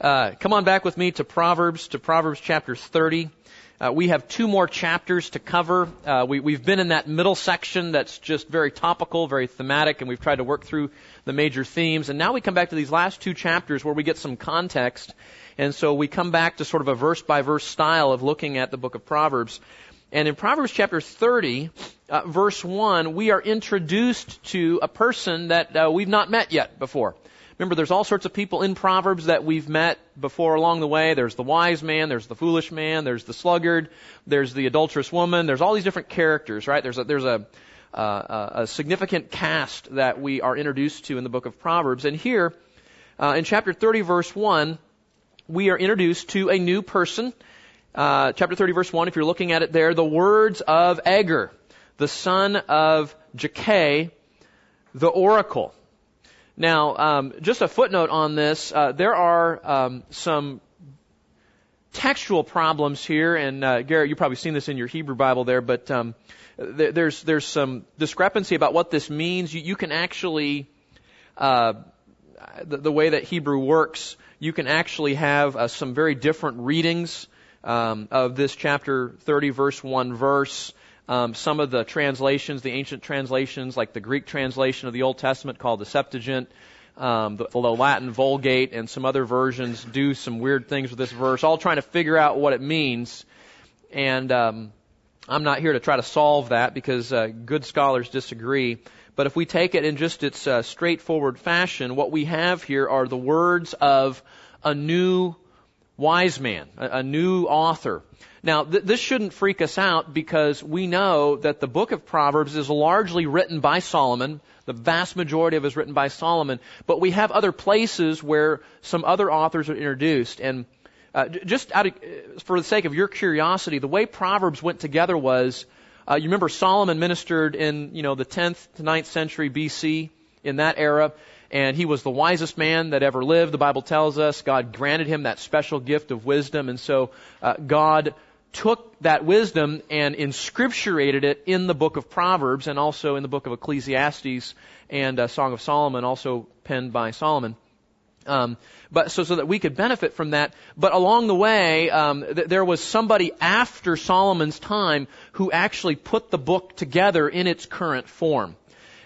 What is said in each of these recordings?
Uh, come on back with me to Proverbs, to Proverbs chapter 30. Uh, we have two more chapters to cover. Uh, we, we've been in that middle section that's just very topical, very thematic, and we've tried to work through the major themes. And now we come back to these last two chapters where we get some context. And so we come back to sort of a verse by verse style of looking at the book of Proverbs. And in Proverbs chapter 30, uh, verse 1, we are introduced to a person that uh, we've not met yet before. Remember, there's all sorts of people in Proverbs that we've met before along the way. There's the wise man, there's the foolish man, there's the sluggard, there's the adulterous woman. There's all these different characters, right? There's a, there's a, uh, a significant cast that we are introduced to in the book of Proverbs. And here, uh, in chapter 30, verse 1, we are introduced to a new person. Uh, chapter 30, verse 1, if you're looking at it there, the words of Agur, the son of Jakeh, the oracle. Now, um, just a footnote on this. Uh, there are um, some textual problems here, and uh, Garrett, you've probably seen this in your Hebrew Bible there, but um, th- there's there's some discrepancy about what this means. You, you can actually uh, the, the, way that Hebrew works, you can actually have uh, some very different readings um, of this chapter 30, verse one verse. Um, some of the translations, the ancient translations, like the Greek translation of the Old Testament called the Septuagint, um, the, the Latin Vulgate, and some other versions do some weird things with this verse, all trying to figure out what it means. And um, I'm not here to try to solve that because uh, good scholars disagree. But if we take it in just its uh, straightforward fashion, what we have here are the words of a new wise man, a, a new author. Now, th- this shouldn't freak us out because we know that the book of Proverbs is largely written by Solomon. The vast majority of it is written by Solomon. But we have other places where some other authors are introduced. And uh, just of, for the sake of your curiosity, the way Proverbs went together was, uh, you remember Solomon ministered in, you know, the 10th to 9th century BC in that era and he was the wisest man that ever lived. The Bible tells us God granted him that special gift of wisdom, and so uh, God took that wisdom and inscripturated it in the book of Proverbs and also in the book of Ecclesiastes and uh, Song of Solomon, also penned by Solomon. Um, but so so that we could benefit from that. But along the way, um, th- there was somebody after Solomon's time who actually put the book together in its current form.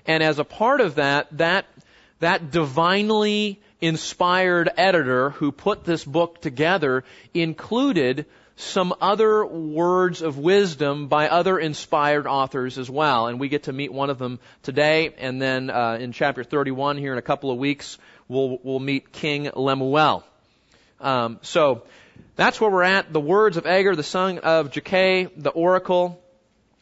And as a part of that, that that divinely inspired editor who put this book together included some other words of wisdom by other inspired authors as well. And we get to meet one of them today. And then uh, in chapter 31 here in a couple of weeks, we'll, we'll meet King Lemuel. Um, so that's where we're at. The words of Agur, the son of Jakeh, the oracle.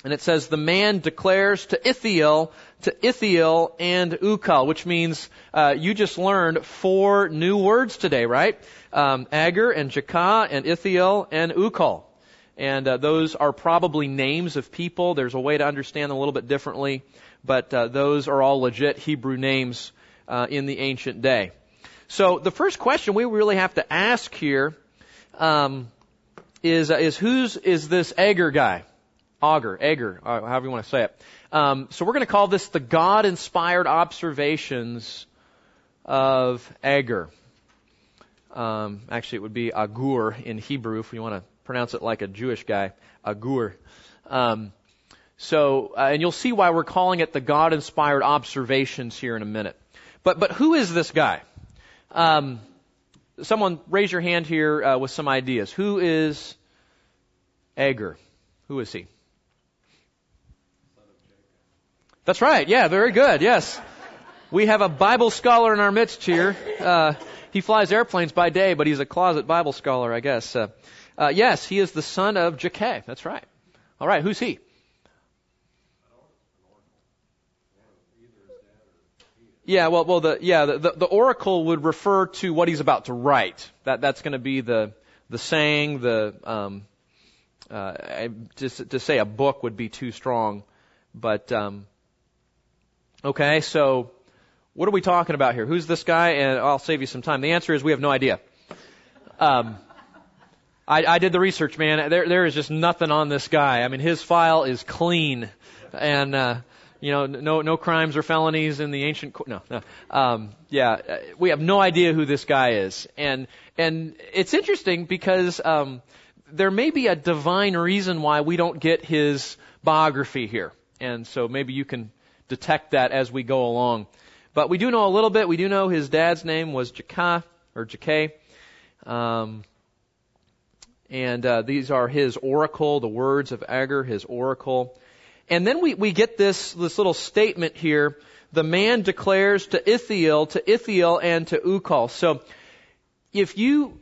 And it says, the man declares to Ithiel, to Ithiel and Ukal, which means uh, you just learned four new words today, right? um, Agur and Jakeh and Ithiel and Ukal. And uh, those are probably names of people. There's a way to understand them a little bit differently, but uh, those are all legit Hebrew names uh, in the ancient day. So the first question we really have to ask here um, is uh, is whose is this Agur guy? Augur, Agur, uh, however you want to say it. Um, so we're going to call this the God-inspired observations of Agur. Um, actually, it would be Agur in Hebrew if you want to pronounce it like a Jewish guy, Agur. Um, so, uh, and you'll see why we're calling it the God-inspired observations here in a minute. But, but who is this guy? Um, someone raise your hand here uh, with some ideas. Who is Agur? Who is he? That's right. Yeah, very good. Yes. We have a Bible scholar in our midst here. Uh, he flies airplanes by day, but he's a closet Bible scholar, I guess. Uh, uh, yes, he is the son of Jakeh. That's right. All right, who's he? Yeah, well, well, the yeah, the, the, the oracle would refer to what he's about to write. That that's going to be the the saying. The um, uh, just to say a book would be too strong, but um, okay. So what are we talking about here? Who's this guy? And I'll save you some time. The answer is we have no idea. Um, I, I did the research, man. There, there is just nothing on this guy. I mean, his file is clean, and uh, you know, no, no crimes or felonies in the ancient, co- no, no. Um, yeah, uh, we have no idea who this guy is. And, and it's interesting because, um, there may be a divine reason why we don't get his biography here. And so maybe you can detect that as we go along. But we do know a little bit. We do know his dad's name was Jakah, or Jakeh. Um, and uh, these are his oracle, the words of Agur, his oracle. And then we, we get this, this little statement here. The man declares to Ithiel, to Ithiel and to Ukal. So if you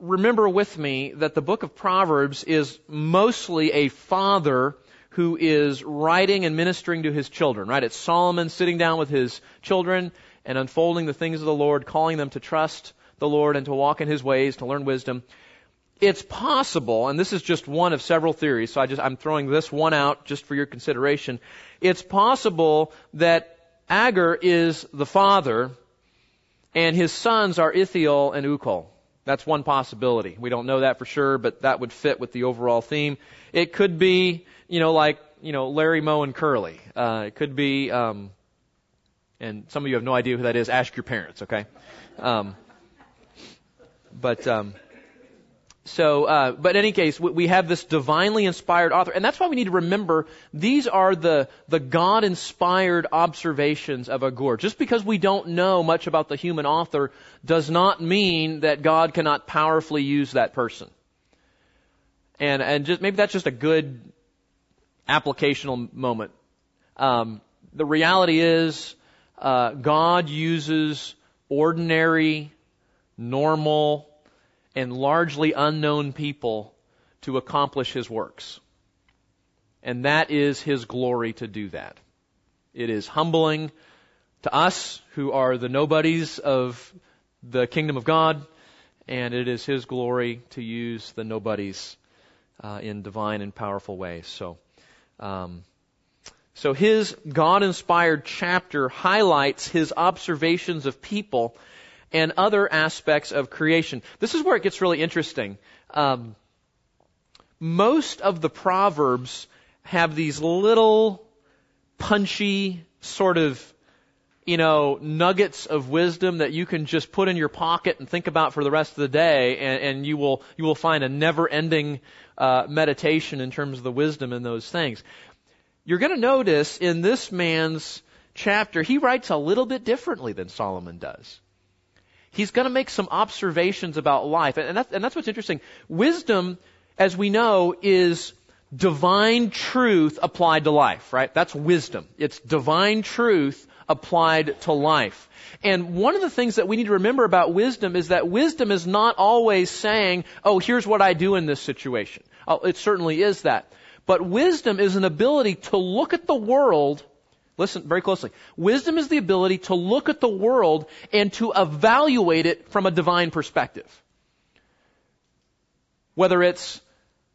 remember with me that the book of Proverbs is mostly a father who is writing and ministering to his children, right? It's Solomon sitting down with his children and unfolding the things of the Lord, calling them to trust the Lord and to walk in his ways, to learn wisdom it's possible, and this is just one of several theories, so I just, I'm throwing this one out just for your consideration. It's possible that Agur is the father, and his sons are Ithiel and Ukal. That's one possibility. We don't know that for sure, but that would fit with the overall theme. It could be, you know, like, you know, Larry, Moe, and Curly. Uh, it could be, um, and some of you have no idea who that is. Ask your parents, okay? Um, but, um, so, uh, but in any case, we have this divinely inspired author, and that's why we need to remember these are the the God inspired observations of Agur. Just because we don't know much about the human author does not mean that God cannot powerfully use that person. And and just maybe that's just a good applicational moment. Um, the reality is, uh, God uses ordinary, normal and largely unknown people to accomplish his works. And that is his glory to do that. It is humbling to us who are the nobodies of the kingdom of God, and it is his glory to use the nobodies uh, in divine and powerful ways. So, um, so his God-inspired chapter highlights his observations of people and other aspects of creation. This is where it gets really interesting. Um, most of the proverbs have these little punchy sort of you know nuggets of wisdom that you can just put in your pocket and think about for the rest of the day and, and you will you will find a never ending uh, meditation in terms of the wisdom in those things you're going to notice in this man's chapter he writes a little bit differently than solomon does he's going to make some observations about life. And that's, and that's what's interesting. Wisdom, as we know, is divine truth applied to life, right? That's wisdom. It's divine truth applied to life. And one of the things that we need to remember about wisdom is that wisdom is not always saying, oh, here's what I do in this situation. Oh, it certainly is that. But wisdom is an ability to look at the world Listen very closely. Wisdom is the ability to look at the world and to evaluate it from a divine perspective. Whether it's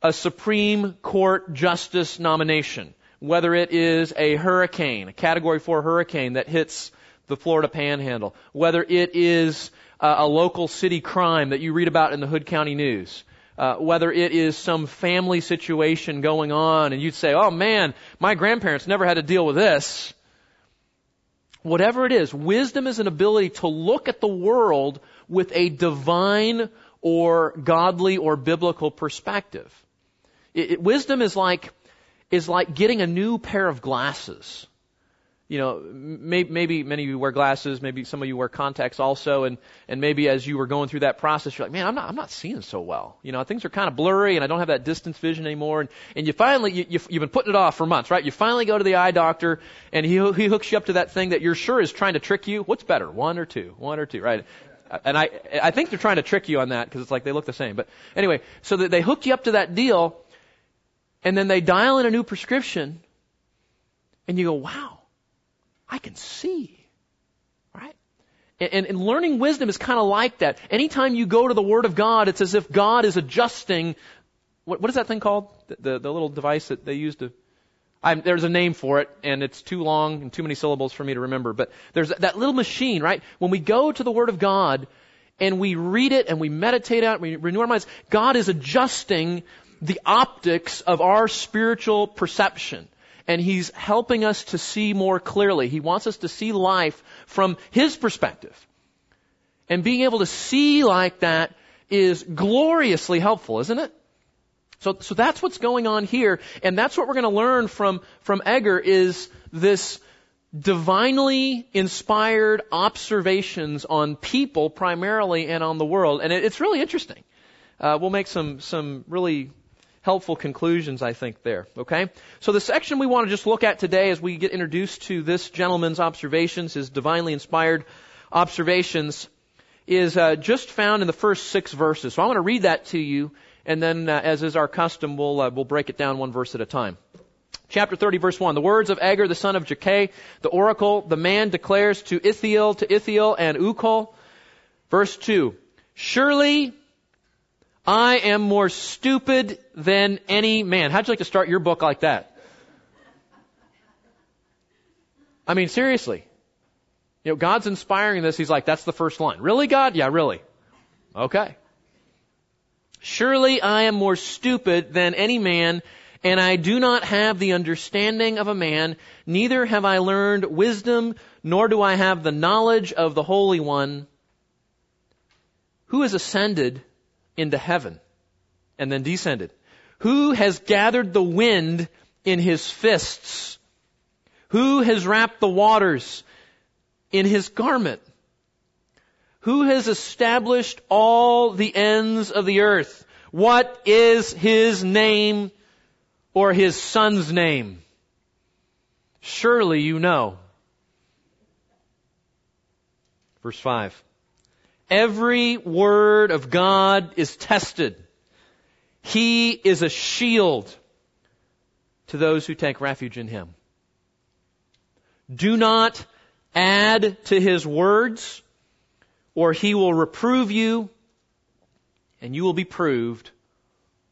a Supreme Court justice nomination, whether it is a hurricane, a category four hurricane that hits the Florida panhandle, whether it is uh, a local city crime that you read about in the Hood County News, uh, whether it is some family situation going on and you'd say, oh man, my grandparents never had to deal with this. Whatever it is, wisdom is an ability to look at the world with a divine or godly or biblical perspective. It, it, wisdom is like, is like getting a new pair of glasses you know, maybe, maybe many of you wear glasses, maybe some of you wear contacts also, and, and maybe as you were going through that process, you're like, man, I'm not, I'm not seeing so well. You know, things are kind of blurry and I don't have that distance vision anymore. And, and you finally, you, you, you've been putting it off for months, right? You finally go to the eye doctor and he, he hooks you up to that thing that you're sure is trying to trick you. What's better? One or two? One or two, right? And I, I think they're trying to trick you on that because it's like they look the same. But anyway, so they hook you up to that deal and then they dial in a new prescription and you go, wow I can see. Right? And, and learning wisdom is kind of like that. Anytime you go to the Word of God, it's as if God is adjusting. What, what is that thing called? The, the, the little device that they use to. I'm, there's a name for it, and it's too long and too many syllables for me to remember. But there's that little machine, right? When we go to the Word of God and we read it and we meditate on it, we renew our minds, God is adjusting the optics of our spiritual perception. And he's helping us to see more clearly. He wants us to see life from his perspective. And being able to see like that is gloriously helpful, isn't it? So, so that's what's going on here, and that's what we're going to learn from, from Agur is this divinely inspired observations on people primarily and on the world, and it, it's really interesting. Uh, we'll make some, some really helpful conclusions, I think, there. Okay? So the section we want to just look at today as we get introduced to this gentleman's observations, his divinely inspired observations, is uh, just found in the first six verses. So I want to read that to you, and then, uh, as is our custom, we'll, uh, we'll break it down one verse at a time. Chapter 30, verse 1. The words of Agur, the son of Jakeh, the oracle, the man declares to Ithiel, to Ithiel and Ukal. Verse 2. Surely I am more stupid than any man. How'd you like to start your book like that? I mean, seriously. You know, God's inspiring this. He's like, that's the first line. Really, God? Yeah, really. Okay. Surely I am more stupid than any man, and I do not have the understanding of a man, neither have I learned wisdom, nor do I have the knowledge of the Holy One. Who has ascended into heaven and then descended? Who has gathered the wind in his fists? Who has wrapped the waters in his garment? Who has established all the ends of the earth? What is his name or his son's name? Surely you know. Verse 5. Every word of God is tested. He is a shield to those who take refuge in Him. Do not add to His words, or He will reprove you, and you will be proved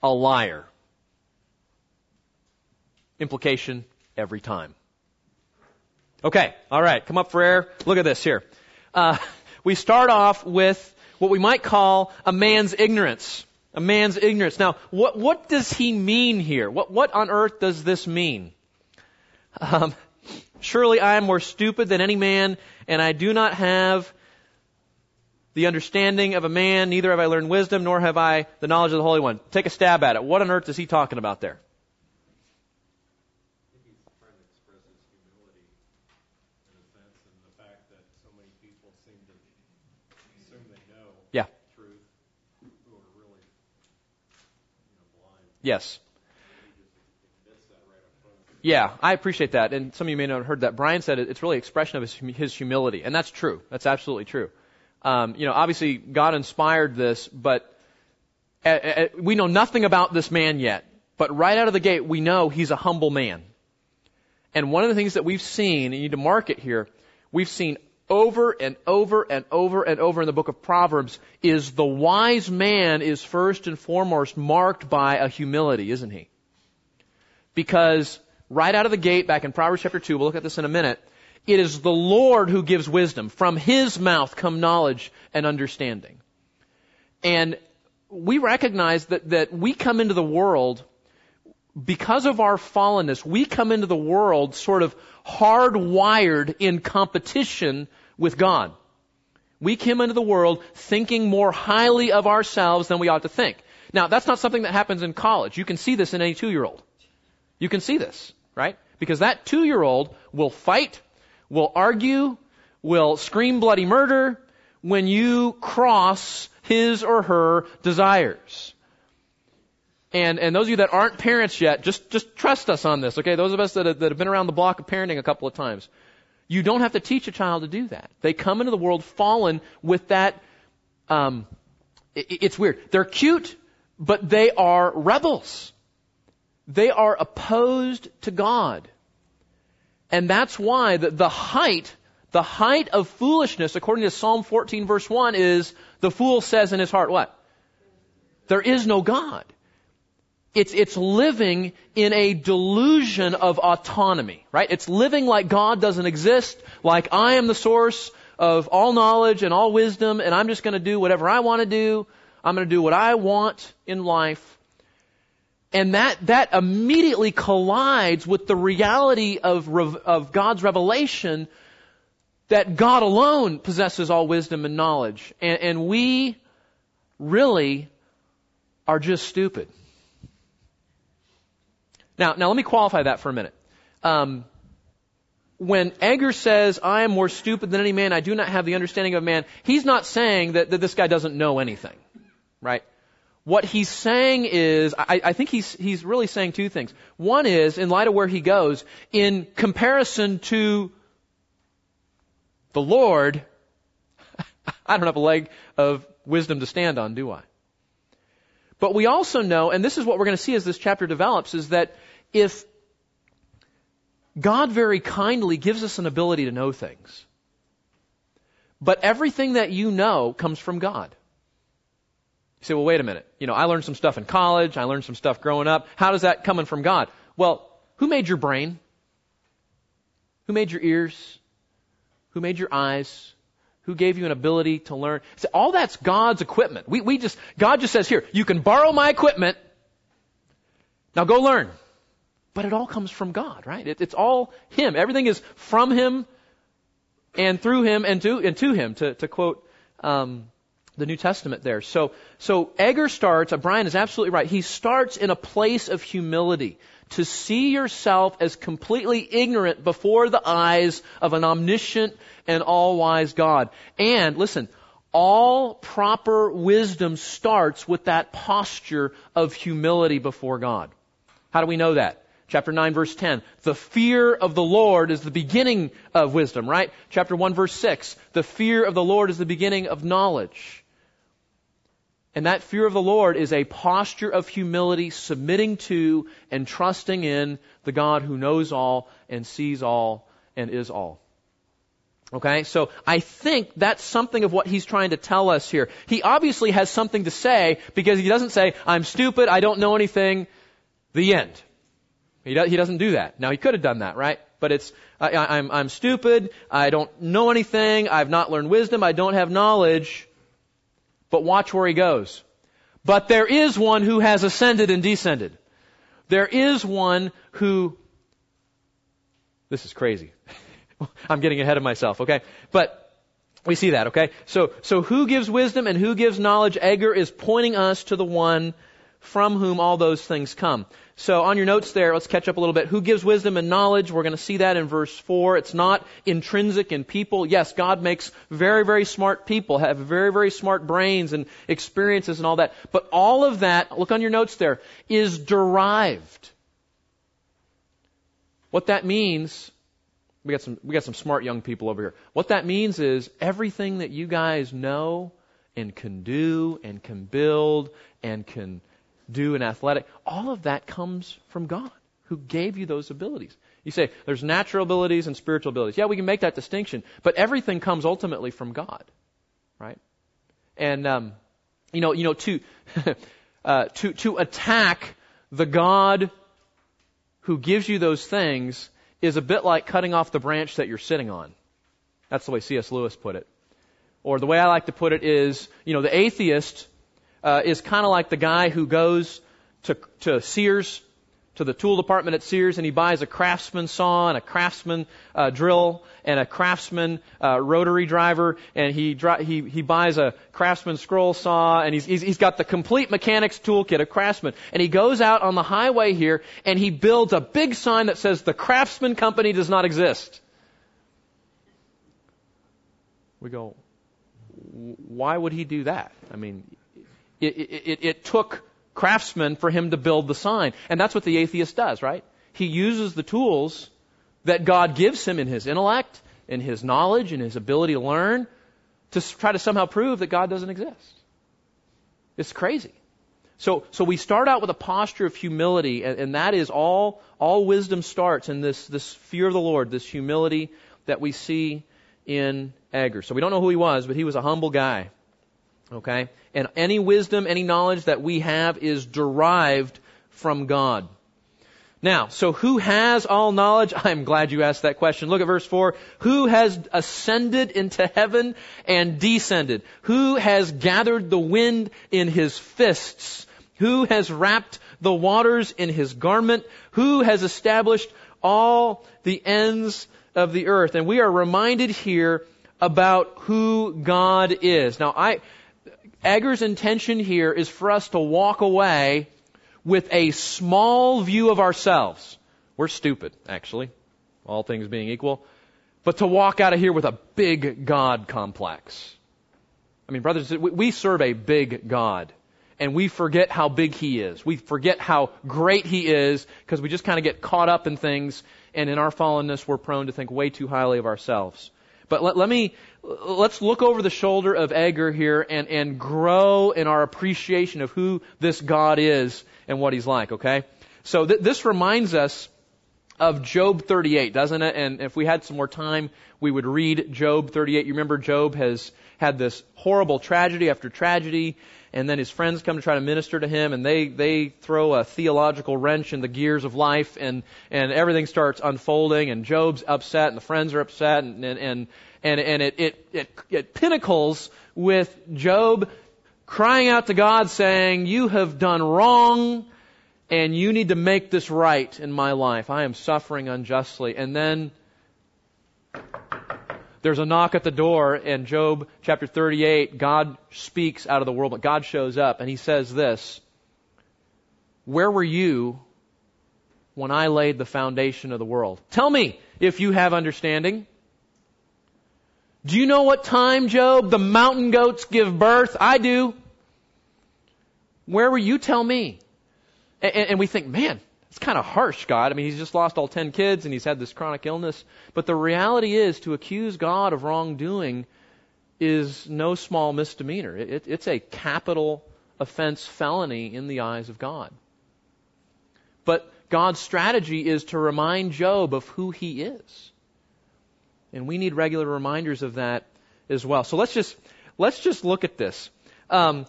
a liar. Implication every time. Okay, alright, come up for air. Look at this here. Uh, we start off with what we might call a man's ignorance. A man's ignorance. Now, what, what does he mean here? What, what on earth does this mean? Um, Surely I am more stupid than any man, and I do not have the understanding of a man, neither have I learned wisdom, nor have I the knowledge of the Holy One. Take a stab at it. What on earth is he talking about there? Yes. Yeah, I appreciate that, and some of you may not have heard that. Brian said it, it's really expression of his, his humility, and that's true. That's absolutely true. Um, you know, obviously God inspired this, but uh, uh, we know nothing about this man yet. But right out of the gate, we know he's a humble man. And one of the things that we've seen, and you need to mark it here, we've seen over and over and over and over in the book of Proverbs is the wise man is first and foremost marked by a humility, isn't he? Because right out of the gate, back in Proverbs chapter 2, we'll look at this in a minute, it is the Lord who gives wisdom. From His mouth come knowledge and understanding. And we recognize that, that we come into the world because of our fallenness, we come into the world sort of hardwired in competition with God. We came into the world thinking more highly of ourselves than we ought to think. Now, that's not something that happens in college. You can see this in any two-year-old. You can see this, right? Because that two-year-old will fight, will argue, will scream bloody murder when you cross his or her desires. And, and those of you that aren't parents yet, just, just trust us on this, okay? Those of us that have, that have been around the block of parenting a couple of times. You don't have to teach a child to do that. They come into the world fallen with that, um, it, it's weird. They're cute, but they are rebels. They are opposed to God. And that's why the, the height, the height of foolishness, according to Psalm 14 verse 1 is, the fool says in his heart, what? There is no God. It's, it's living in a delusion of autonomy, right? It's living like God doesn't exist, like I am the source of all knowledge and all wisdom, and I'm just going to do whatever I want to do. I'm going to do what I want in life. And that, that immediately collides with the reality of, of God's revelation that God alone possesses all wisdom and knowledge. And, and we really are just stupid. Now, now let me qualify that for a minute. Um, when Agur says, I am more stupid than any man, I do not have the understanding of man, he's not saying that, that this guy doesn't know anything. Right? What he's saying is, I, I think he's, he's really saying two things. One is, in light of where he goes, in comparison to the Lord, I don't have a leg of wisdom to stand on, do I? But we also know, and this is what we're going to see as this chapter develops, is that if God very kindly gives us an ability to know things, but everything that you know comes from God. You say, well, wait a minute. You know, I learned some stuff in college. I learned some stuff growing up. How does that coming from God? Well, who made your brain? Who made your ears? Who made your eyes? Who gave you an ability to learn? See, all that's God's equipment. We, we just, God just says, here, you can borrow my equipment. Now go learn. But it all comes from God, right? It, it's all Him. Everything is from Him and through Him and to, and to Him, to, to quote um, the New Testament there. So, so Agur starts, uh, Brian is absolutely right. He starts in a place of humility to see yourself as completely ignorant before the eyes of an omniscient and all-wise God. And listen, all proper wisdom starts with that posture of humility before God. How do we know that? Chapter 9 verse 10. The fear of the Lord is the beginning of wisdom, right? Chapter 1 verse 6. The fear of the Lord is the beginning of knowledge. And that fear of the Lord is a posture of humility, submitting to and trusting in the God who knows all and sees all and is all. Okay, so I think that's something of what he's trying to tell us here. He obviously has something to say because he doesn't say, I'm stupid, I don't know anything, the end. He, he doesn't do that. Now he could have done that, right? But it's, I, I'm, I'm stupid, I don't know anything, I've not learned wisdom, I don't have knowledge. But watch where he goes. But there is one who has ascended and descended. There is one who, this is crazy. I'm getting ahead of myself, okay? But we see that, okay? So, so who gives wisdom and who gives knowledge? Agur is pointing us to the one from whom all those things come. So on your notes there, let's catch up a little bit. Who gives wisdom and knowledge? We're going to see that in verse 4. It's not intrinsic in people. Yes, God makes very, very smart people, have very, very smart brains and experiences and all that. But all of that, look on your notes there, is derived. What that means, we got some, we got some smart young people over here. What that means is everything that you guys know and can do and can build and can do in athletic, all of that comes from God who gave you those abilities. You say there's natural abilities and spiritual abilities. Yeah, we can make that distinction, but everything comes ultimately from God, right? And um, you know, you know, to uh, to to attack the God who gives you those things is a bit like cutting off the branch that you're sitting on. That's the way C.S. Lewis put it. Or the way I like to put it is, you know, the atheist uh, is kind of like the guy who goes to, to Sears, to the tool department at Sears, and he buys a craftsman saw and a craftsman uh, drill and a craftsman uh, rotary driver, and he, dri- he he buys a craftsman scroll saw, and he's, he's he's got the complete mechanics toolkit of craftsman, and he goes out on the highway here, and he builds a big sign that says the craftsman company does not exist. We go, why would he do that? I mean, it, it, it took craftsmen for him to build the sign. And that's what the atheist does, right? He uses the tools that God gives him in his intellect, in his knowledge, in his ability to learn, to try to somehow prove that God doesn't exist. It's crazy. So, so we start out with a posture of humility, and, and that is all, all wisdom starts in this, this fear of the Lord, this humility that we see in Agur. So we don't know who he was, but he was a humble guy. Okay? And any wisdom, any knowledge that we have is derived from God. Now, so who has all knowledge? I'm glad you asked that question. Look at verse 4. Who has ascended into heaven and descended? Who has gathered the wind in his fists? Who has wrapped the waters in his garment? Who has established all the ends of the earth? And we are reminded here about who God is. Now, I, Agur's intention here is for us to walk away with a small view of ourselves. We're stupid, actually, all things being equal. But to walk out of here with a big God complex. I mean, brothers, we serve a big God and we forget how big He is. We forget how great He is because we just kind of get caught up in things, and in our fallenness, we're prone to think way too highly of ourselves. But let, let me, let's look over the shoulder of Agur here and, and grow in our appreciation of who this God is and what He's like, okay? So th- this reminds us of Job 38, doesn't it? And if we had some more time, we would read Job 38. You remember Job has had this horrible tragedy after tragedy and then his friends come to try to minister to him, and they they throw a theological wrench in the gears of life, and and everything starts unfolding, and Job's upset, and the friends are upset, and and and and, and it, it it it pinnacles with Job crying out to God, saying, "You have done wrong." And you need to make this right in my life. I am suffering unjustly. And then there's a knock at the door in Job chapter 38. God speaks out of the world, but God shows up and he says this Where were you when I laid the foundation of the world? Tell me if you have understanding. Do you know what time, Job, the mountain goats give birth? I do. Where were you? Tell me. And, and we think, man, it's kind of harsh, God. I mean, he's just lost all 10 kids and he's had this chronic illness. But the reality is, to accuse God of wrongdoing is no small misdemeanor. It, it's a capital offense felony in the eyes of God. But God's strategy is to remind Job of who he is. And we need regular reminders of that as well. So let's just, let's just look at this. Um,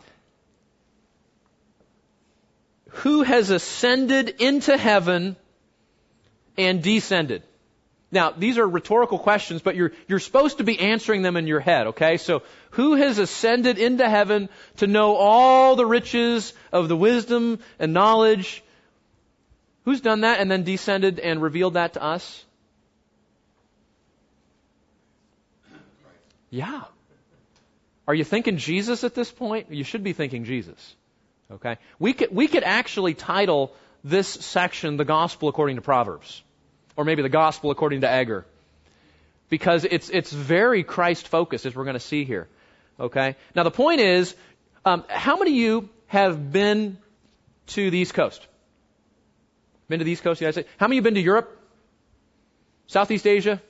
who has ascended into heaven and descended? Now, these are rhetorical questions, but you're, you're supposed to be answering them in your head, okay? So, who has ascended into heaven to know all the riches of the wisdom and knowledge? Who's done that and then descended and revealed that to us? Yeah. Are you thinking Jesus at this point? You should be thinking Jesus. Okay? We could, we could actually title this section the gospel according to Proverbs. Or maybe the gospel according to Agur. Because it's, it's very Christ focused, as we're going to see here. Okay? Now the point is, um, how many of you have been to the East Coast? Been to the East Coast the United States? How many you been to Europe? Southeast Asia?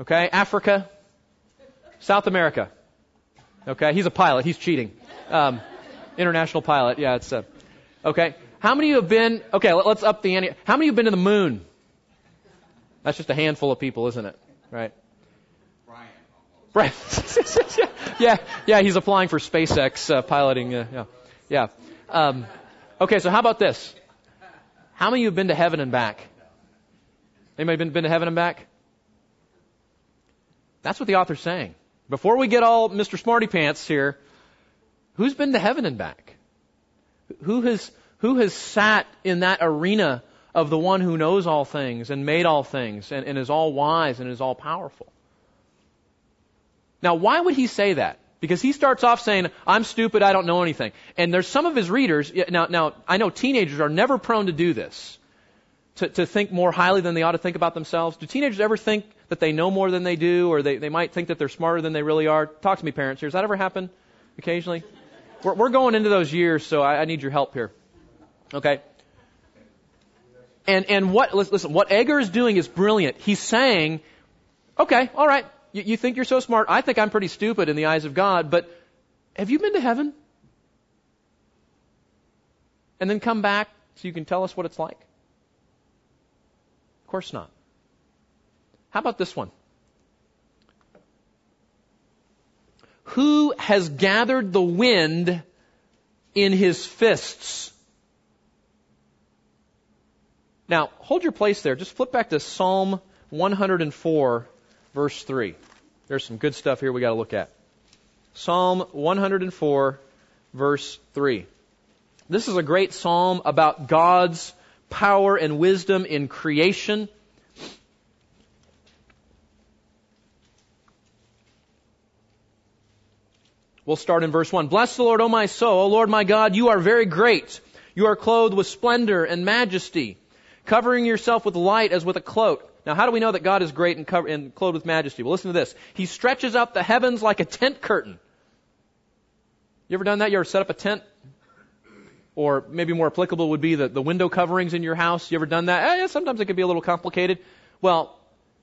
Okay? Africa? South America? Okay? He's a pilot. He's cheating. Um, international pilot. Yeah, it's uh, okay. How many of you have been? Okay, let's up the ante. How many of you have been to the moon? That's just a handful of people, isn't it? Right. Brian. yeah, yeah, he's applying for SpaceX uh, piloting. Uh, yeah, yeah. Um, okay, so how about this? How many of you have been to heaven and back? Anybody been, been to heaven and back? That's what the author's saying. Before we get all Mr. Smarty Pants here, Who's been to heaven and back? Who has, who has sat in that arena of the one who knows all things and made all things and, and is all wise and is all powerful? Now, why would he say that? Because he starts off saying, I'm stupid, I don't know anything. And there's some of his readers, now, now, I know teenagers are never prone to do this, to, to think more highly than they ought to think about themselves. Do teenagers ever think that they know more than they do, or they, they might think that they're smarter than they really are? Talk to me, parents here. Does that ever happen occasionally? We're, we're going into those years, so I, I need your help here. Okay? And, and what, listen, what Agur is doing is brilliant. He's saying, okay, all right, you, you think you're so smart. I think I'm pretty stupid in the eyes of God, but have you been to heaven? And then come back so you can tell us what it's like? Of course not. How about this one? Who has gathered the wind in his fists? Now, hold your place there. Just flip back to Psalm 104, verse 3. There's some good stuff here we got to look at. Psalm 104, verse 3. This is a great psalm about God's power and wisdom in creation. We'll start in verse 1. Bless the Lord, O my soul. O Lord my God, you are very great. You are clothed with splendor and majesty, covering yourself with light as with a cloak. Now, how do we know that God is great and, and clothed with majesty? Well, listen to this. He stretches out the heavens like a tent curtain. You ever done that? You ever set up a tent? Or maybe more applicable would be the, the window coverings in your house. You ever done that? Eh, sometimes it can be a little complicated. Well,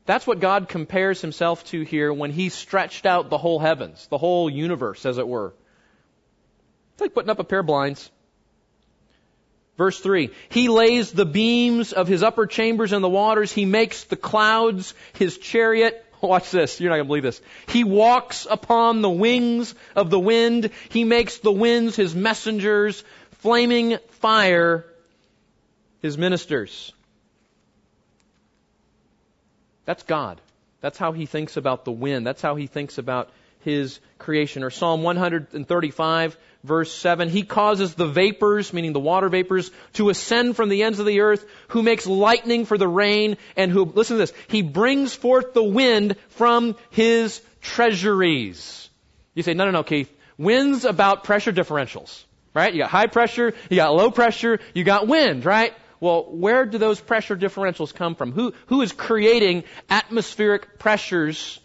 that's what God compares himself to here when he stretched out the whole heavens, the whole universe, as it were. It's like putting up a pair of blinds. Verse 3. He lays the beams of his upper chambers in the waters. He makes the clouds his chariot. Watch this. You're not going to believe this. He walks upon the wings of the wind. He makes the winds his messengers, flaming fire his ministers. That's God. That's how he thinks about the wind. That's how he thinks about his creation. Or Psalm 135 verse 7, he causes the vapors, meaning the water vapors, to ascend from the ends of the earth, who makes lightning for the rain, and who, listen to this, he brings forth the wind from his treasuries. You say, no, no, no, Keith. Wind's about pressure differentials, right? You got high pressure, you got low pressure, you got wind, right? Well, where do those pressure differentials come from? Who, who is creating atmospheric pressures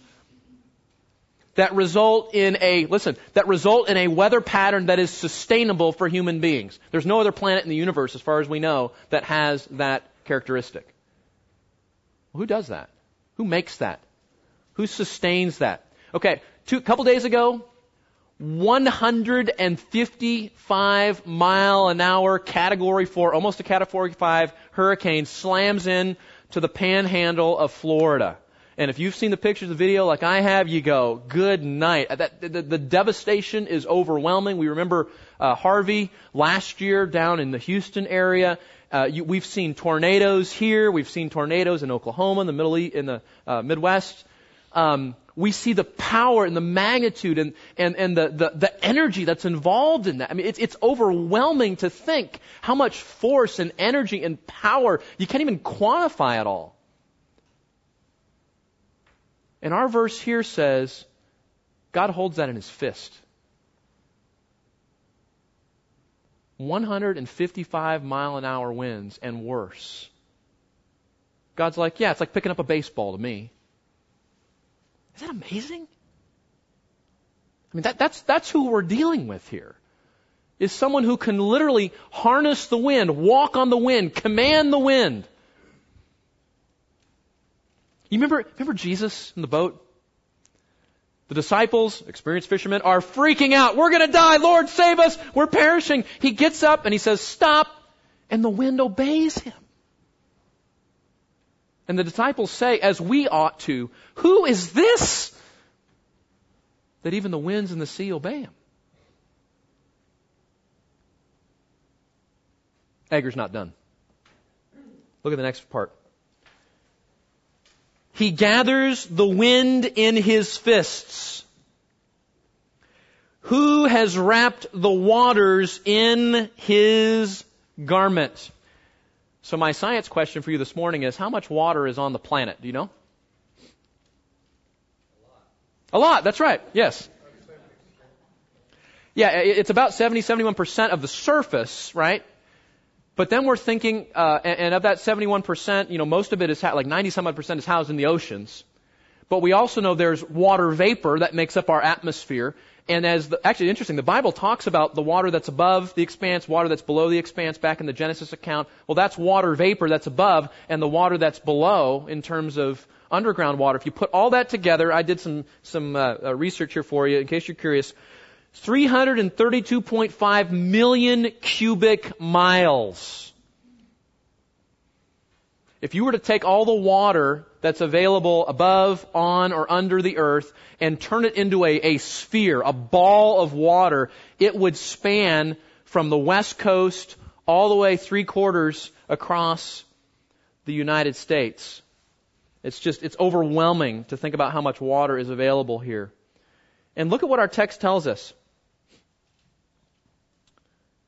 that result in a, listen, that result in a weather pattern that is sustainable for human beings? There's no other planet in the universe, as far as we know, that has that characteristic. Who does that? Who makes that? Who sustains that? Okay, two, couple days ago, 155 mile an hour category 4, almost a category 5 hurricane slams in to the panhandle of Florida. And if you've seen the pictures, the video like I have, you go, good night. That, the, the devastation is overwhelming. We remember uh, Harvey last year down in the Houston area. Uh, you, we've seen tornadoes here. We've seen tornadoes in Oklahoma, in the Middle East, in the uh, Midwest. Um, we see the power and the magnitude and, and, and the, the, the energy that's involved in that. I mean, it's, it's overwhelming to think how much force and energy and power you can't even quantify it all. And our verse here says God holds that in his fist. 155 mile an hour winds and worse. God's like, yeah, it's like picking up a baseball to me. Is that amazing? I mean, that, that's, that's who we're dealing with here. Is someone who can literally harness the wind, walk on the wind, command the wind. You remember, remember Jesus in the boat? The disciples, experienced fishermen, are freaking out. We're gonna die. Lord, save us. We're perishing. He gets up and he says, stop. And the wind obeys him. And the disciples say, as we ought to, Who is this that even the winds and the sea obey him? Agur's not done. Look at the next part. He gathers the wind in his fists. Who has wrapped the waters in his garment? So my science question for you this morning is how much water is on the planet? Do you know? A lot. A lot, that's right. Yes. Yeah, it's about 70, 71% of the surface, right? But then we're thinking, uh, and, and, of that 71%, you know, most of it is, ha- like 90 some odd percent is housed in the oceans. But we also know there's water vapor that makes up our atmosphere. And as the, actually interesting, the Bible talks about the water that's above the expanse, water that's below the expanse back in the Genesis account. Well, that's water vapor that's above and the water that's below in terms of underground water. If you put all that together, I did some, some uh, uh, research here for you in case you're curious. 332.5 million cubic miles. If you were to take all the water that's available above, on, or under the earth and turn it into a, a sphere, a ball of water, it would span from the west coast all the way three quarters across the United States. It's just, it's overwhelming to think about how much water is available here. And look at what our text tells us.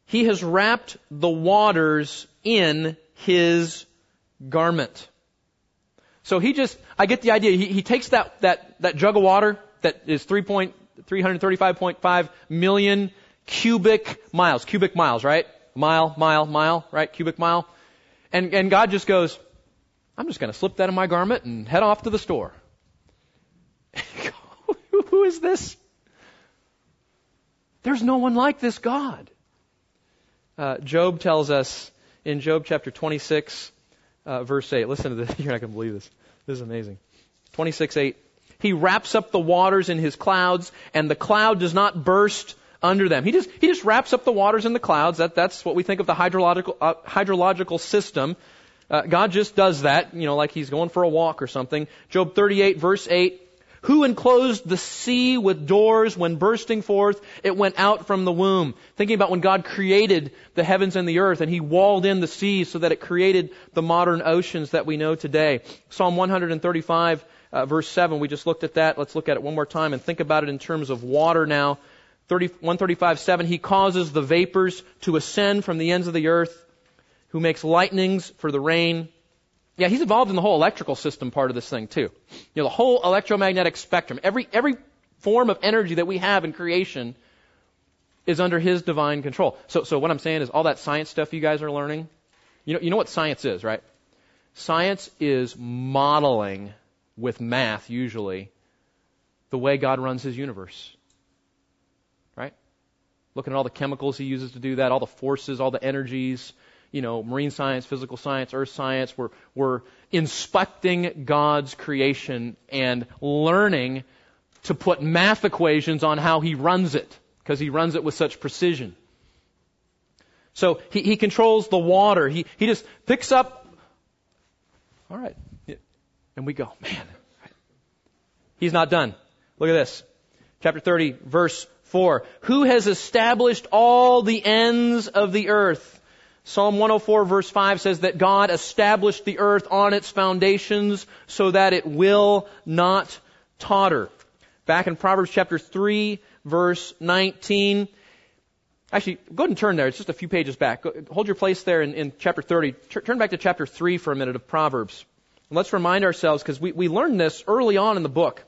He has wrapped the waters in his garment. So he just, I get the idea. He, he takes that, that, that jug of water that is 3.335.5 million cubic miles. Cubic miles, right? Mile, mile, mile, right? Cubic mile. And, and God just goes, I'm just going to slip that in my garment and head off to the store. Who is this? There's no one like this God. Uh, Job tells us in Job chapter 26, uh, verse 8. Listen to this. You're not going to believe this. This is amazing. 26, 8. He wraps up the waters in his clouds, and the cloud does not burst under them. He just, he just wraps up the waters in the clouds. That, that's what we think of the hydrological, uh, hydrological system. Uh, God just does that, you know, like he's going for a walk or something. Job 38 verse 8. Who enclosed the sea with doors when bursting forth it went out from the womb? Thinking about when God created the heavens and the earth and he walled in the seas so that it created the modern oceans that we know today. Psalm 135 uh, verse 7, we just looked at that. Let's look at it one more time and think about it in terms of water now. 30, 135 7, he causes the vapors to ascend from the ends of the earth, who makes lightnings for the rain. Yeah, he's involved in the whole electrical system part of this thing too. You know, the whole electromagnetic spectrum. Every, every form of energy that we have in creation is under his divine control. So, so what I'm saying is all that science stuff you guys are learning, you know, you know what science is, right? Science is modeling with math usually the way God runs his universe. Right? Looking at all the chemicals he uses to do that, all the forces, all the energies, you know, marine science, physical science, earth science. We're, we're inspecting God's creation and learning to put math equations on how he runs it, because he runs it with such precision. So he, he controls the water. He, he just picks up, all right, and we go, man, he's not done. Look at this. Chapter 30, verse 4. Who has established all the ends of the earth? Psalm 104 verse 5 says that God established the earth on its foundations so that it will not totter. Back in Proverbs chapter 3 verse 19, Actually, go ahead and turn there. It's just a few pages back. hold your place there in, in chapter 30. turn back to chapter 3 for a minute of Proverbs. And let's remind ourselves, because we, we learned this early on in the book.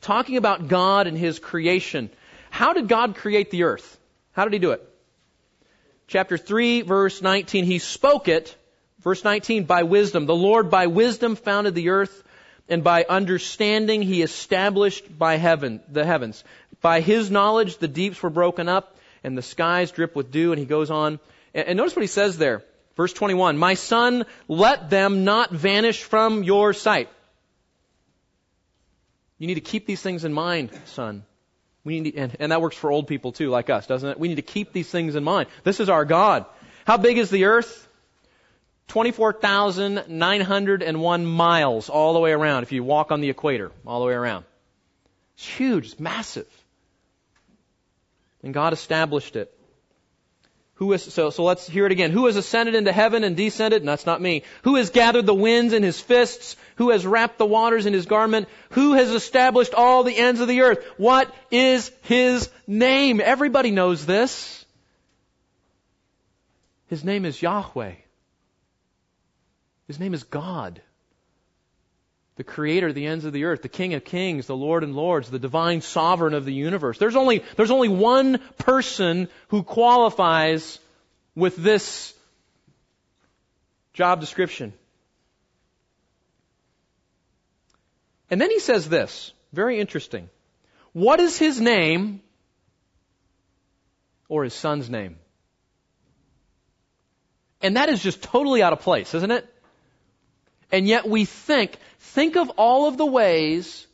Talking about God and His creation. How did God create the earth? How did He do it? Chapter 3, verse 19, he spoke it, verse 19, by wisdom. The Lord by wisdom founded the earth, and by understanding he established by heaven, the heavens. By his knowledge the deeps were broken up, and the skies drip with dew, and he goes on. And, notice what he says there. Verse 21, My son, let them not vanish from your sight. You need to keep these things in mind, son. We need to, and, and that works for old people too, like us, doesn't it? We need to keep these things in mind. This is our God. How big is the earth? 24,901 miles all the way around if you walk on the equator, all the way around. It's huge, it's massive. And God established it. Who is, so, so let's hear it again. Who has ascended into heaven and descended? And that's not me. Who has gathered the winds in his fists? Who has wrapped the waters in his garment? Who has established all the ends of the earth? What is his name? Everybody knows this. His name is Yahweh. His name is God the creator, the ends of the earth, the king of kings, the lord and lords, the divine sovereign of the universe. There's only, there's only one person who qualifies with this job description. And then he says this, very interesting. What is his name or his son's name? And that is just totally out of place, isn't it? And yet we think, think of all of the ways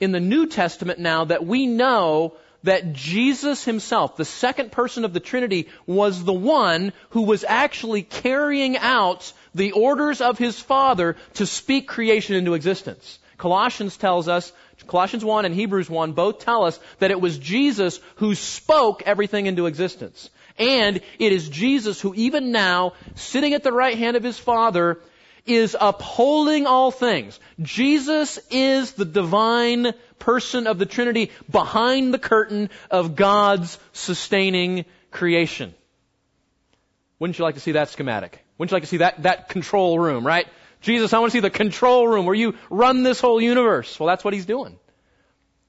in the New Testament now that we know that Jesus himself, the second person of the Trinity, was the one who was actually carrying out the orders of his Father to speak creation into existence. Colossians tells us, Colossians 1 and Hebrews 1 both tell us that it was Jesus who spoke everything into existence. And it is Jesus who even now, sitting at the right hand of his Father, is upholding all things. Jesus is the divine person of the Trinity behind the curtain of God's sustaining creation. Wouldn't you like to see that schematic? Wouldn't you like to see that, that control room, right? Jesus, I want to see the control room where you run this whole universe. Well, that's what he's doing.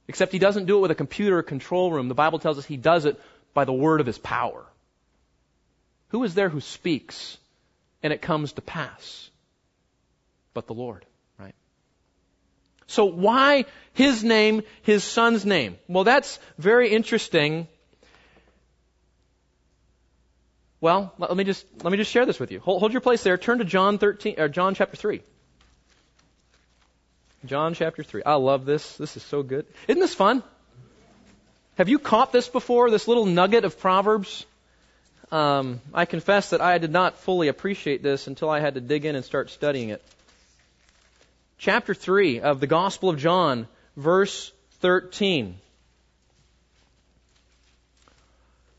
Except he doesn't do it with a computer control room. The Bible tells us he does it by the word of his power. Who is there who speaks and it comes to pass? But the Lord, right? So why his name, his son's name? Well, that's very interesting. Well, let me just let me just share this with you. Hold, hold your place there. Turn to John 13 or John chapter 3. John chapter 3. I love this. This is so good. Isn't this fun? Have you caught this before? This little nugget of Proverbs? Um, I confess that I did not fully appreciate this until I had to dig in and start studying it. Chapter 3 of the Gospel of John, verse 13.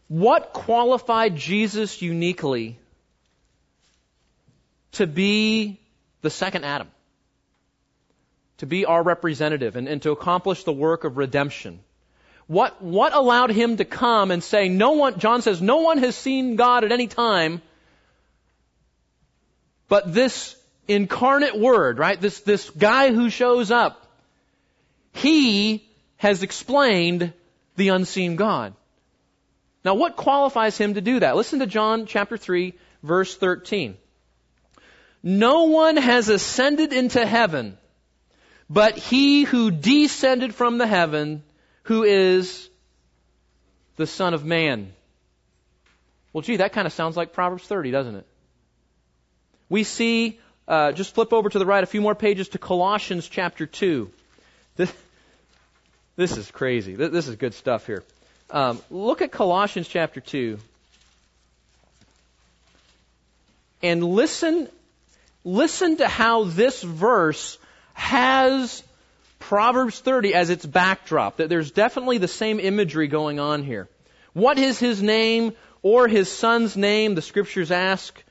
What qualified Jesus uniquely to be the second Adam? To be our representative and, and to accomplish the work of redemption? What, what allowed him to come and say, no one, John says, no one has seen God at any time, but this incarnate word, right? This, this guy who shows up, he has explained the unseen God. Now what qualifies him to do that? Listen to John chapter 3 verse 13. No one has ascended into heaven, but he who descended from the heaven, who is the Son of Man. Well, gee, that kind of sounds like Proverbs 30, doesn't it? We see, uh, just flip over to the right a few more pages to Colossians chapter 2. This, this is crazy. This, this is good stuff here. Um, look at Colossians chapter 2. And listen, listen to how this verse has Proverbs 30 as its backdrop. That there's definitely the same imagery going on here. What is his name or his son's name? The scriptures ask.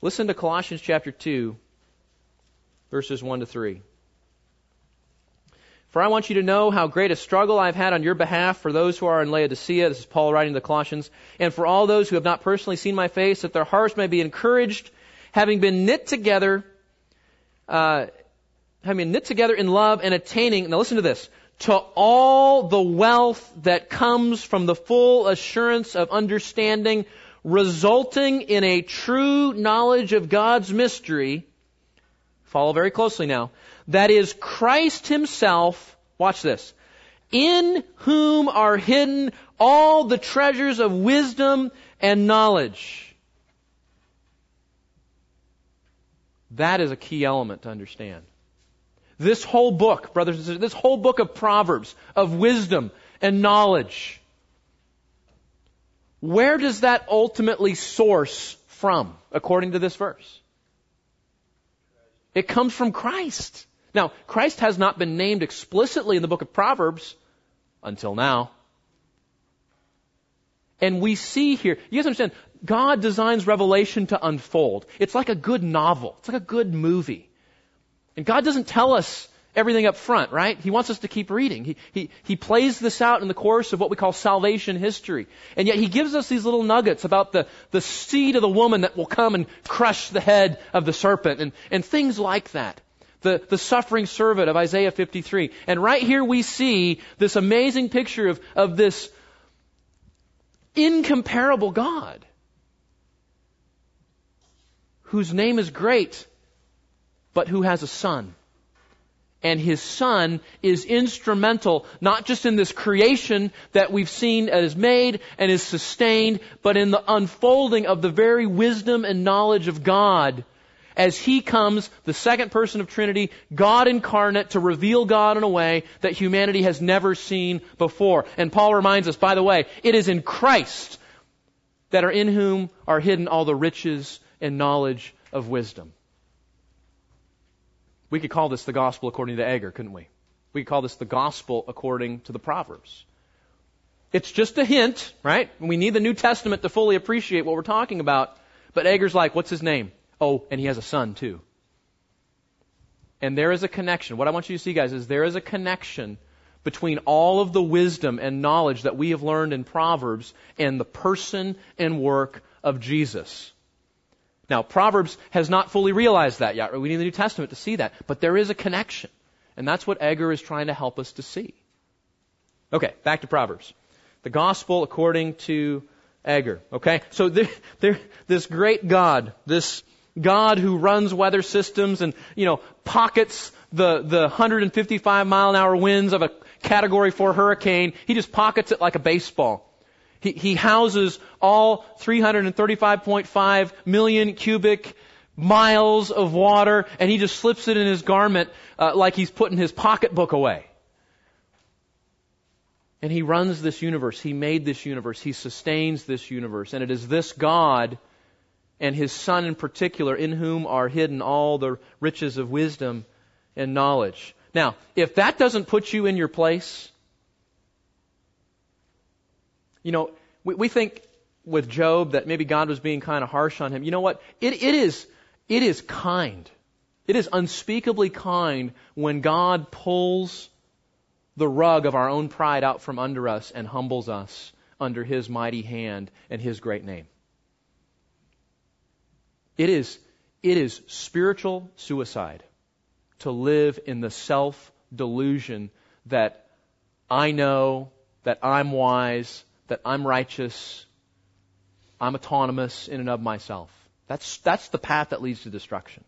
Listen to Colossians chapter 2, verses 1 to 3. For I want you to know how great a struggle I've had on your behalf for those who are in Laodicea. This is Paul writing to the Colossians. And for all those who have not personally seen my face, that their hearts may be encouraged, having been knit together, uh, having been knit together in love and attaining, now listen to this, to all the wealth that comes from the full assurance of understanding, resulting in a true knowledge of God's mystery. Follow very closely now that is Christ Himself, watch this, in whom are hidden all the treasures of wisdom and knowledge. That is a key element to understand. This whole book, brothers and sisters, this whole book of Proverbs, of wisdom and knowledge, where does that ultimately source from, according to this verse? It comes from Christ. Now, Christ has not been named explicitly in the book of Proverbs until now. And we see here, you guys understand, God designs revelation to unfold. It's like a good novel. It's like a good movie. And God doesn't tell us everything up front, right? He wants us to keep reading. He, he, he plays this out in the course of what we call salvation history. And yet he gives us these little nuggets about the, the seed of the woman that will come and crush the head of the serpent and, and things like that the, the suffering servant of Isaiah 53. And right here we see this amazing picture of, of this incomparable God whose name is great, but who has a son. And his son is instrumental, not just in this creation that we've seen as made and is sustained, but in the unfolding of the very wisdom and knowledge of God as He comes, the second person of Trinity, God incarnate, to reveal God in a way that humanity has never seen before. And Paul reminds us, by the way, it is in Christ that are in whom are hidden all the riches and knowledge of wisdom. We could call this the gospel according to Agur, couldn't we? We could call this the gospel according to the Proverbs. It's just a hint, right? We need the New Testament to fully appreciate what we're talking about. But Agur's like, what's his name? Oh, and he has a son too. And there is a connection. What I want you to see, guys, is there is a connection between all of the wisdom and knowledge that we have learned in Proverbs and the person and work of Jesus. Now, Proverbs has not fully realized that yet. We need the New Testament to see that. But there is a connection. And that's what Agur is trying to help us to see. Okay, back to Proverbs. The gospel according to Agur. Okay? So there, there, this great God, this God who runs weather systems and, you know, pockets the, the 155 mile an hour winds of a category 4 hurricane, he just pockets it like a baseball. He, he houses all 335.5 million cubic miles of water and he just slips it in his garment uh, like he's putting his pocketbook away. And he runs this universe. He made this universe. He sustains this universe. And it is this God and his Son in particular in whom are hidden all the riches of wisdom and knowledge. Now, if that doesn't put you in your place, you know, we, we think with Job that maybe God was being kind of harsh on him. You know what? It, it is, it is kind. It is unspeakably kind when God pulls the rug of our own pride out from under us and humbles us under His mighty hand and His great name. It is, it is spiritual suicide to live in the self delusion that I know, that I'm wise, that I'm righteous, I'm autonomous in and of myself. That's, that's the path that leads to destruction.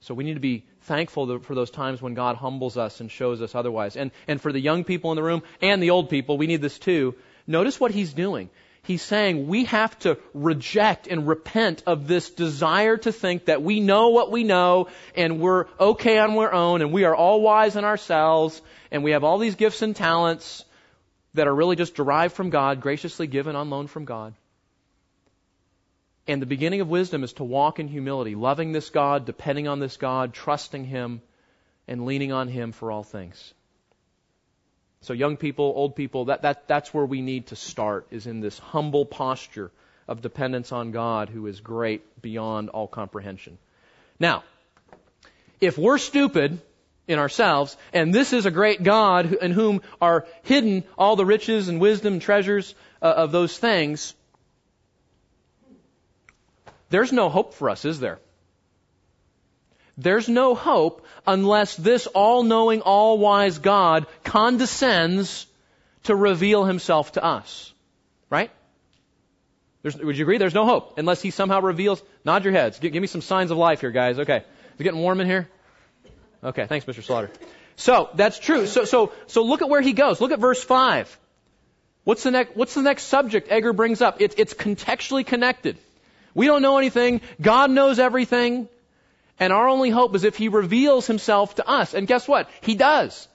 So we need to be thankful for those times when God humbles us and shows us otherwise. And, and for the young people in the room and the old people, we need this too. Notice what he's doing he's saying we have to reject and repent of this desire to think that we know what we know and we're okay on our own and we are all wise in ourselves and we have all these gifts and talents that are really just derived from God, graciously given on loan from God. And the beginning of wisdom is to walk in humility, loving this God, depending on this God, trusting Him, and leaning on Him for all things. So young people, old people, that, that, that's where we need to start, is in this humble posture of dependence on God who is great beyond all comprehension. Now, if we're stupid in ourselves, and this is a great God in whom are hidden all the riches and wisdom and treasures uh, of those things, there's no hope for us, is there? There's no hope unless this all-knowing, all-wise God condescends to reveal himself to us. Right? There's, would you agree? There's no hope unless he somehow reveals. Nod your heads. Give, give me some signs of life here, guys. Okay. Is it getting warm in here? Okay. Thanks, Mr. Slaughter. So that's true. So so so look at where he goes. Look at verse five. What's the next What's the next subject Agur brings up? It, it's contextually connected. We don't know anything. God knows everything. And our only hope is if He reveals Himself to us. And guess what? He does.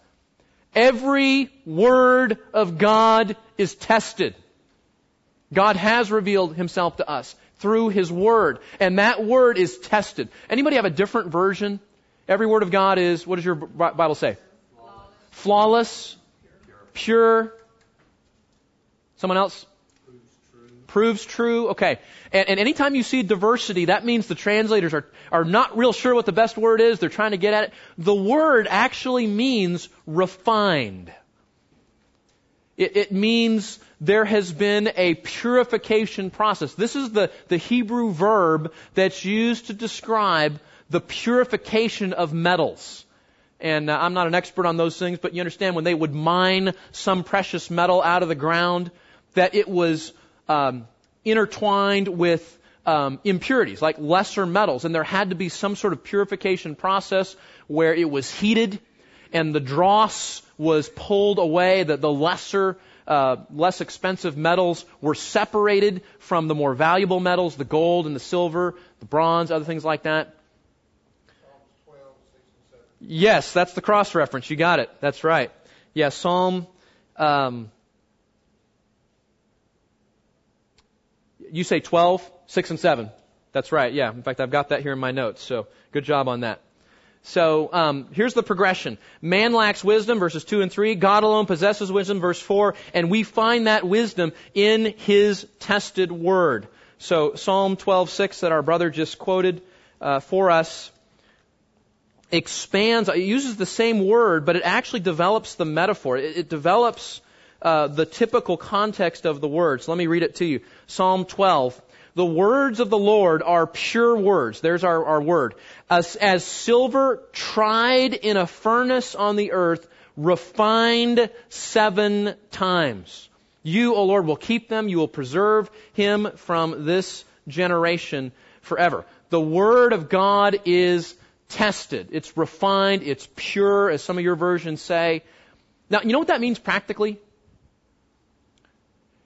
Every word of God is tested. God has revealed Himself to us through His Word. And that Word is tested. Anybody have a different version? Every Word of God is, what does your Bible say? Flawless. Flawless pure. pure. Someone else? proves true. Okay. And, and anytime you see diversity, that means the translators are, are not real sure what the best word is. They're trying to get at it. The word actually means refined. It, it means there has been a purification process. This is the, the Hebrew verb that's used to describe the purification of metals. And uh, I'm not an expert on those things, but you understand when they would mine some precious metal out of the ground, that it was um, intertwined with um, impurities, like lesser metals, and there had to be some sort of purification process where it was heated and the dross was pulled away, that the lesser, uh, less expensive metals were separated from the more valuable metals, the gold and the silver, the bronze, other things like that. Yes, that's the cross reference. You got it. That's right. Yeah, Psalm um, you say 12, 6 and 7. That's right, yeah. In fact, I've got that here in my notes, so good job on that. So um, here's the progression. Man lacks wisdom, verses 2 and 3. God alone possesses wisdom, verse 4. And we find that wisdom in His tested word. So Psalm 12:6 that our brother just quoted uh, for us expands, it uses the same word, but it actually develops the metaphor. It, it develops uh, the typical context of the words. Let me read it to you. Psalm 12. The words of the Lord are pure words. There's our, our word. As, as silver tried in a furnace on the earth, refined seven times. You, O Lord, will keep them. You will preserve him from this generation forever. The Word of God is tested. It's refined. It's pure, as some of your versions say. Now, you know what that means practically?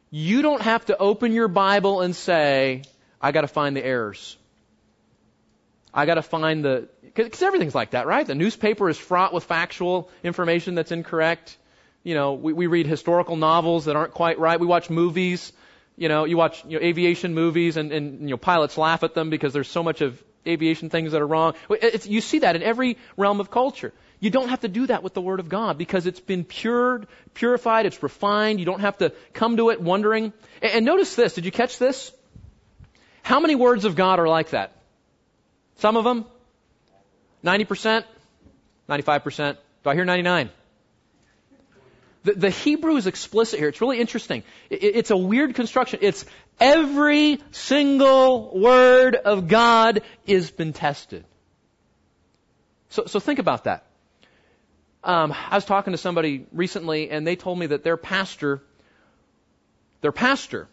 You don't have to open your Bible and say, I gotta find the errors. I gotta find the, because everything's like that, right? The newspaper is fraught with factual information that's incorrect. You know, we, we read historical novels that aren't quite right. We watch movies. You know, you watch you know, aviation movies and, and you know, pilots laugh at them because there's so much of aviation things that are wrong. It's, you see that in every realm of culture. You don't have to do that with the Word of God because it's been pured, purified, it's refined. You don't have to come to it wondering. And, and notice this. Did you catch this? How many words of God are like that? Some of them? 90%? 95%? Do I hear 99? The, the Hebrew is explicit here. It's really interesting. It, it's a weird construction. It's every single word of God is been tested. So, so think about that. Um, I was talking to somebody recently, and they told me that their pastor, their pastor,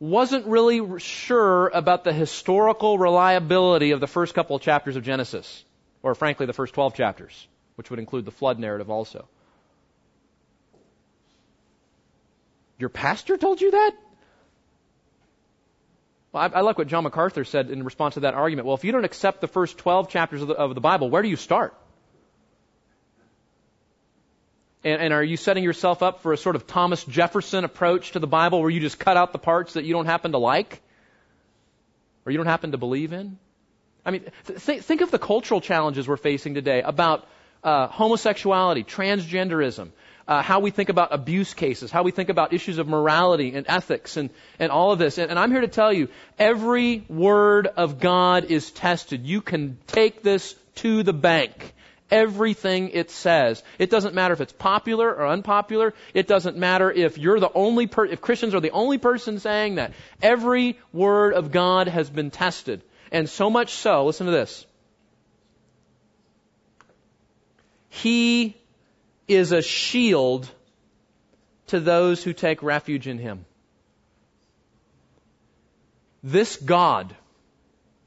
wasn't really sure about the historical reliability of the first couple of chapters of Genesis, or frankly, the first 12 chapters, which would include the flood narrative also. Your pastor told you that? Well, I, I, like what John MacArthur said in response to that argument. Well, if you don't accept the first 12 chapters of the, of the Bible, where do you start? And, and, are you setting yourself up for a sort of Thomas Jefferson approach to the Bible where you just cut out the parts that you don't happen to like? Or you don't happen to believe in? I mean, th- think of the cultural challenges we're facing today about uh, homosexuality, transgenderism, uh, how we think about abuse cases, how we think about issues of morality and ethics and, and all of this. And, and I'm here to tell you, every word of God is tested. You can take this to the bank everything it says. It doesn't matter if it's popular or unpopular. It doesn't matter if you're the only per- if Christians are the only person saying that. Every word of God has been tested. And so much so, listen to this. He is a shield to those who take refuge in him. This God,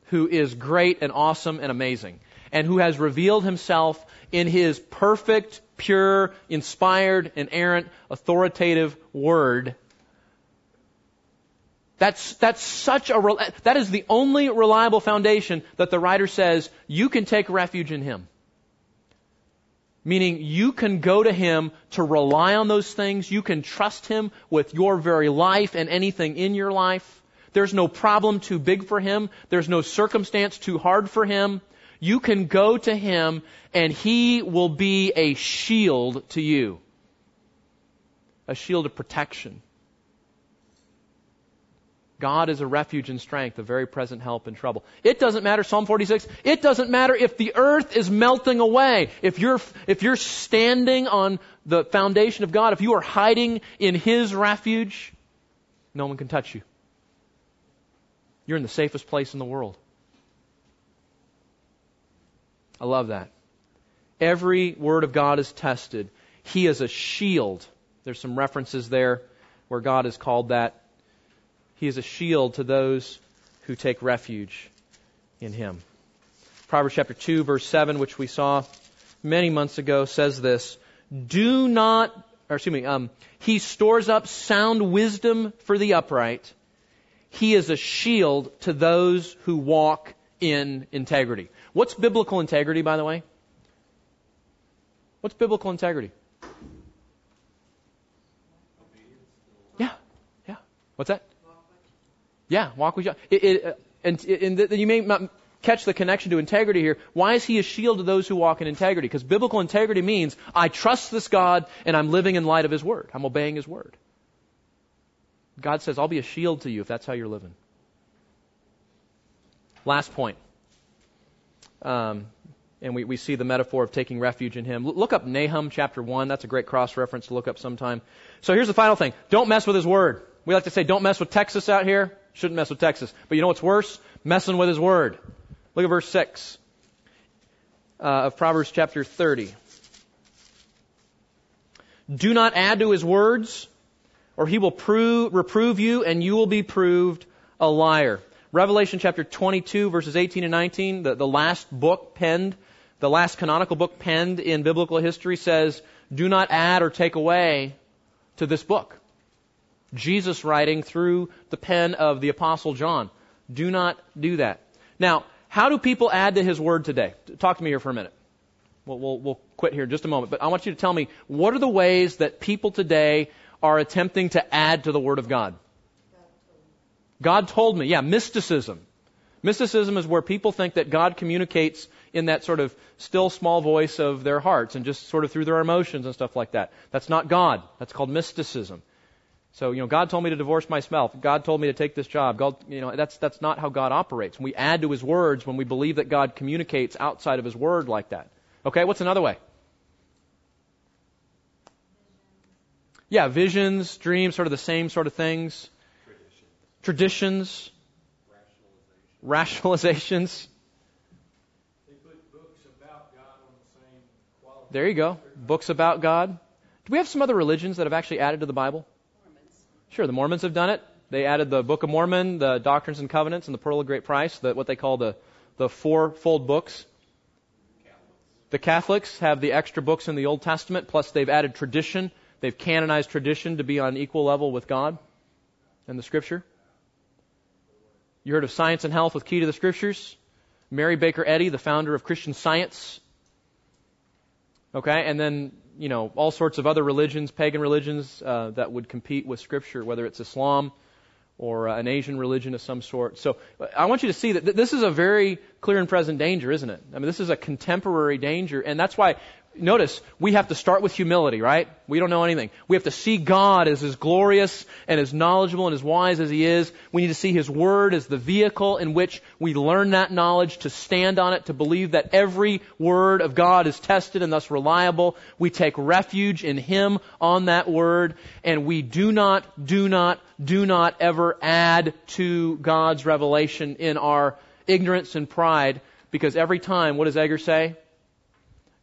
who is great and awesome and amazing, and who has revealed himself in his perfect, pure, inspired, inerrant, authoritative word, that's, that's such a, that is the only reliable foundation that the writer says you can take refuge in him. Meaning you can go to Him to rely on those things. You can trust Him with your very life and anything in your life. There's no problem too big for Him. There's no circumstance too hard for Him. You can go to Him and He will be a shield to you. A shield of protection. God is a refuge and strength, a very present help in trouble. It doesn't matter, Psalm 46, it doesn't matter if the earth is melting away. If you're, if you're standing on the foundation of God, if you are hiding in His refuge, no one can touch you. You're in the safest place in the world. I love that. Every word of God is tested. He is a shield. There's some references there where God is called that he is a shield to those who take refuge in him. Proverbs chapter 2 verse 7, which we saw many months ago, says this, do not, or excuse me, um, he stores up sound wisdom for the upright. He is a shield to those who walk in integrity. What's biblical integrity, by the way? What's biblical integrity? Yeah, yeah. What's that? Yeah, walk with God. It, it, uh, and, and you may not catch the connection to integrity here. Why is he a shield to those who walk in integrity? Because biblical integrity means I trust this God and I'm living in light of his word. I'm obeying his word. God says, I'll be a shield to you if that's how you're living. Last point. Um, and we, we see the metaphor of taking refuge in Him. Look up Nahum chapter 1. That's a great cross reference to look up sometime. So here's the final thing. Don't mess with His Word. We like to say, don't mess with Texas out here. Shouldn't mess with Texas. But you know what's worse? Messing with His Word. Look at verse 6 uh, of Proverbs chapter 30. Do not add to His words, or He will prove, reprove you, and you will be proved a liar. Revelation chapter 22, verses 18 and 19, the, the last book penned the last canonical book penned in biblical history says, do not add or take away to this book. Jesus writing through the pen of the apostle John. Do not do that. Now, how do people add to his word today? Talk to me here for a minute. We'll, we'll, we'll quit here in just a moment, but I want you to tell me what are the ways that people today are attempting to add to the word of God? God told me. Yeah, mysticism. Mysticism is where people think that God communicates in that sort of still small voice of their hearts and just sort of through their emotions and stuff like that. That's not God. That's called mysticism. So, you know, God told me to divorce my spouse. God told me to take this job. God, you know, that's, that's not how God operates. We add to His words when we believe that God communicates outside of His word like that. Okay, what's another way? Yeah, visions, dreams, sort of the same sort of things. Traditions. Rationalizations. There you go. Books about God. Do we have some other religions that have actually added to the Bible? Sure, the Mormons have done it. They added the Book of Mormon, the Doctrines and Covenants, and the Pearl of Great Price, the, what they call the, the fourfold books. The Catholics have the extra books in the Old Testament, plus they've added tradition. They've canonized tradition to be on equal level with God and the Scripture. You heard of Science and Health with Key to the Scriptures? Mary Baker Eddy, the founder of Christian Science, Okay, and then you know all sorts of other religions, pagan religions uh, that would compete with Scripture, whether it's Islam or uh, an Asian religion of some sort. So I want you to see that th- this is a very clear and present danger, isn't it? I mean, this is a contemporary danger, and that's why notice, we have to start with humility, right? We don't know anything. We have to see God as as glorious and as knowledgeable and as wise as He is. We need to see His Word as the vehicle in which we learn that knowledge, to stand on it, to believe that every Word of God is tested and thus reliable. We take refuge in Him on that Word, and we do not, do not, do not ever add to God's revelation in our ignorance and pride, because every time, what does Agur say?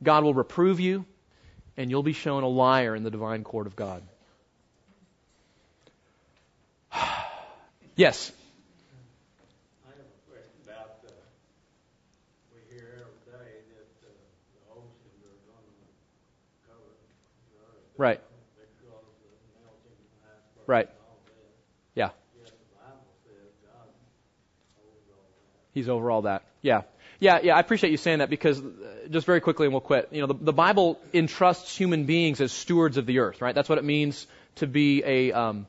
God will reprove you, and you'll be shown a liar in the divine court of God. yes. I have a question about uh, we hear every day that uh, the oceans are going to cover the earth. Right. Because of the melting iceberg Right. and all that. Yeah. Yet the Bible says God holds all that. He's over all that. Yeah. Yeah, yeah, I appreciate you saying that because uh, just very quickly and we'll quit. You know, the, the Bible entrusts human beings as stewards of the earth, right? That's what it means to be a, um,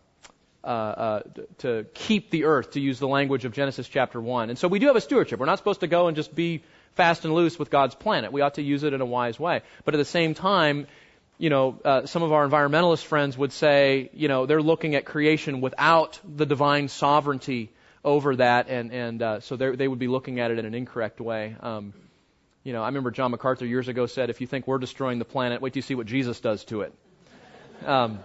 uh, uh, to keep the earth, to use the language of Genesis chapter 1. And so we do have a stewardship. We're not supposed to go and just be fast and loose with God's planet. We ought to use it in a wise way. But at the same time, you know, uh, some of our environmentalist friends would say, you know, they're looking at creation without the divine sovereignty over that, and and uh, so they would be looking at it in an incorrect way. Um, you know, I remember John MacArthur years ago said, "If you think we're destroying the planet, wait till you see what Jesus does to it." Um,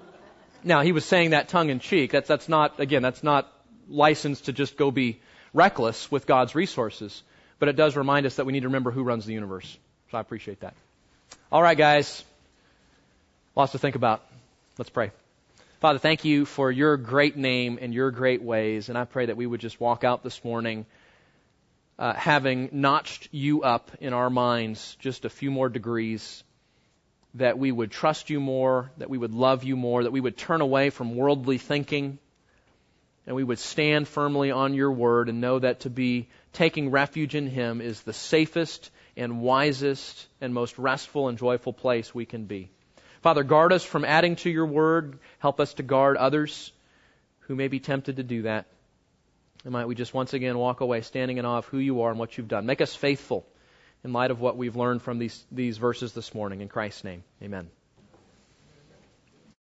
now he was saying that tongue in cheek. That's that's not again that's not licensed to just go be reckless with God's resources, but it does remind us that we need to remember who runs the universe. So I appreciate that. All right, guys, lots to think about. Let's pray. Father, thank you for your great name and your great ways. And I pray that we would just walk out this morning uh, having notched you up in our minds just a few more degrees, that we would trust you more, that we would love you more, that we would turn away from worldly thinking, and we would stand firmly on your word and know that to be taking refuge in him is the safest and wisest and most restful and joyful place we can be. Father, guard us from adding to your word. Help us to guard others who may be tempted to do that. And might we just once again walk away standing in awe of who you are and what you've done. Make us faithful in light of what we've learned from these, these verses this morning. In Christ's name, amen.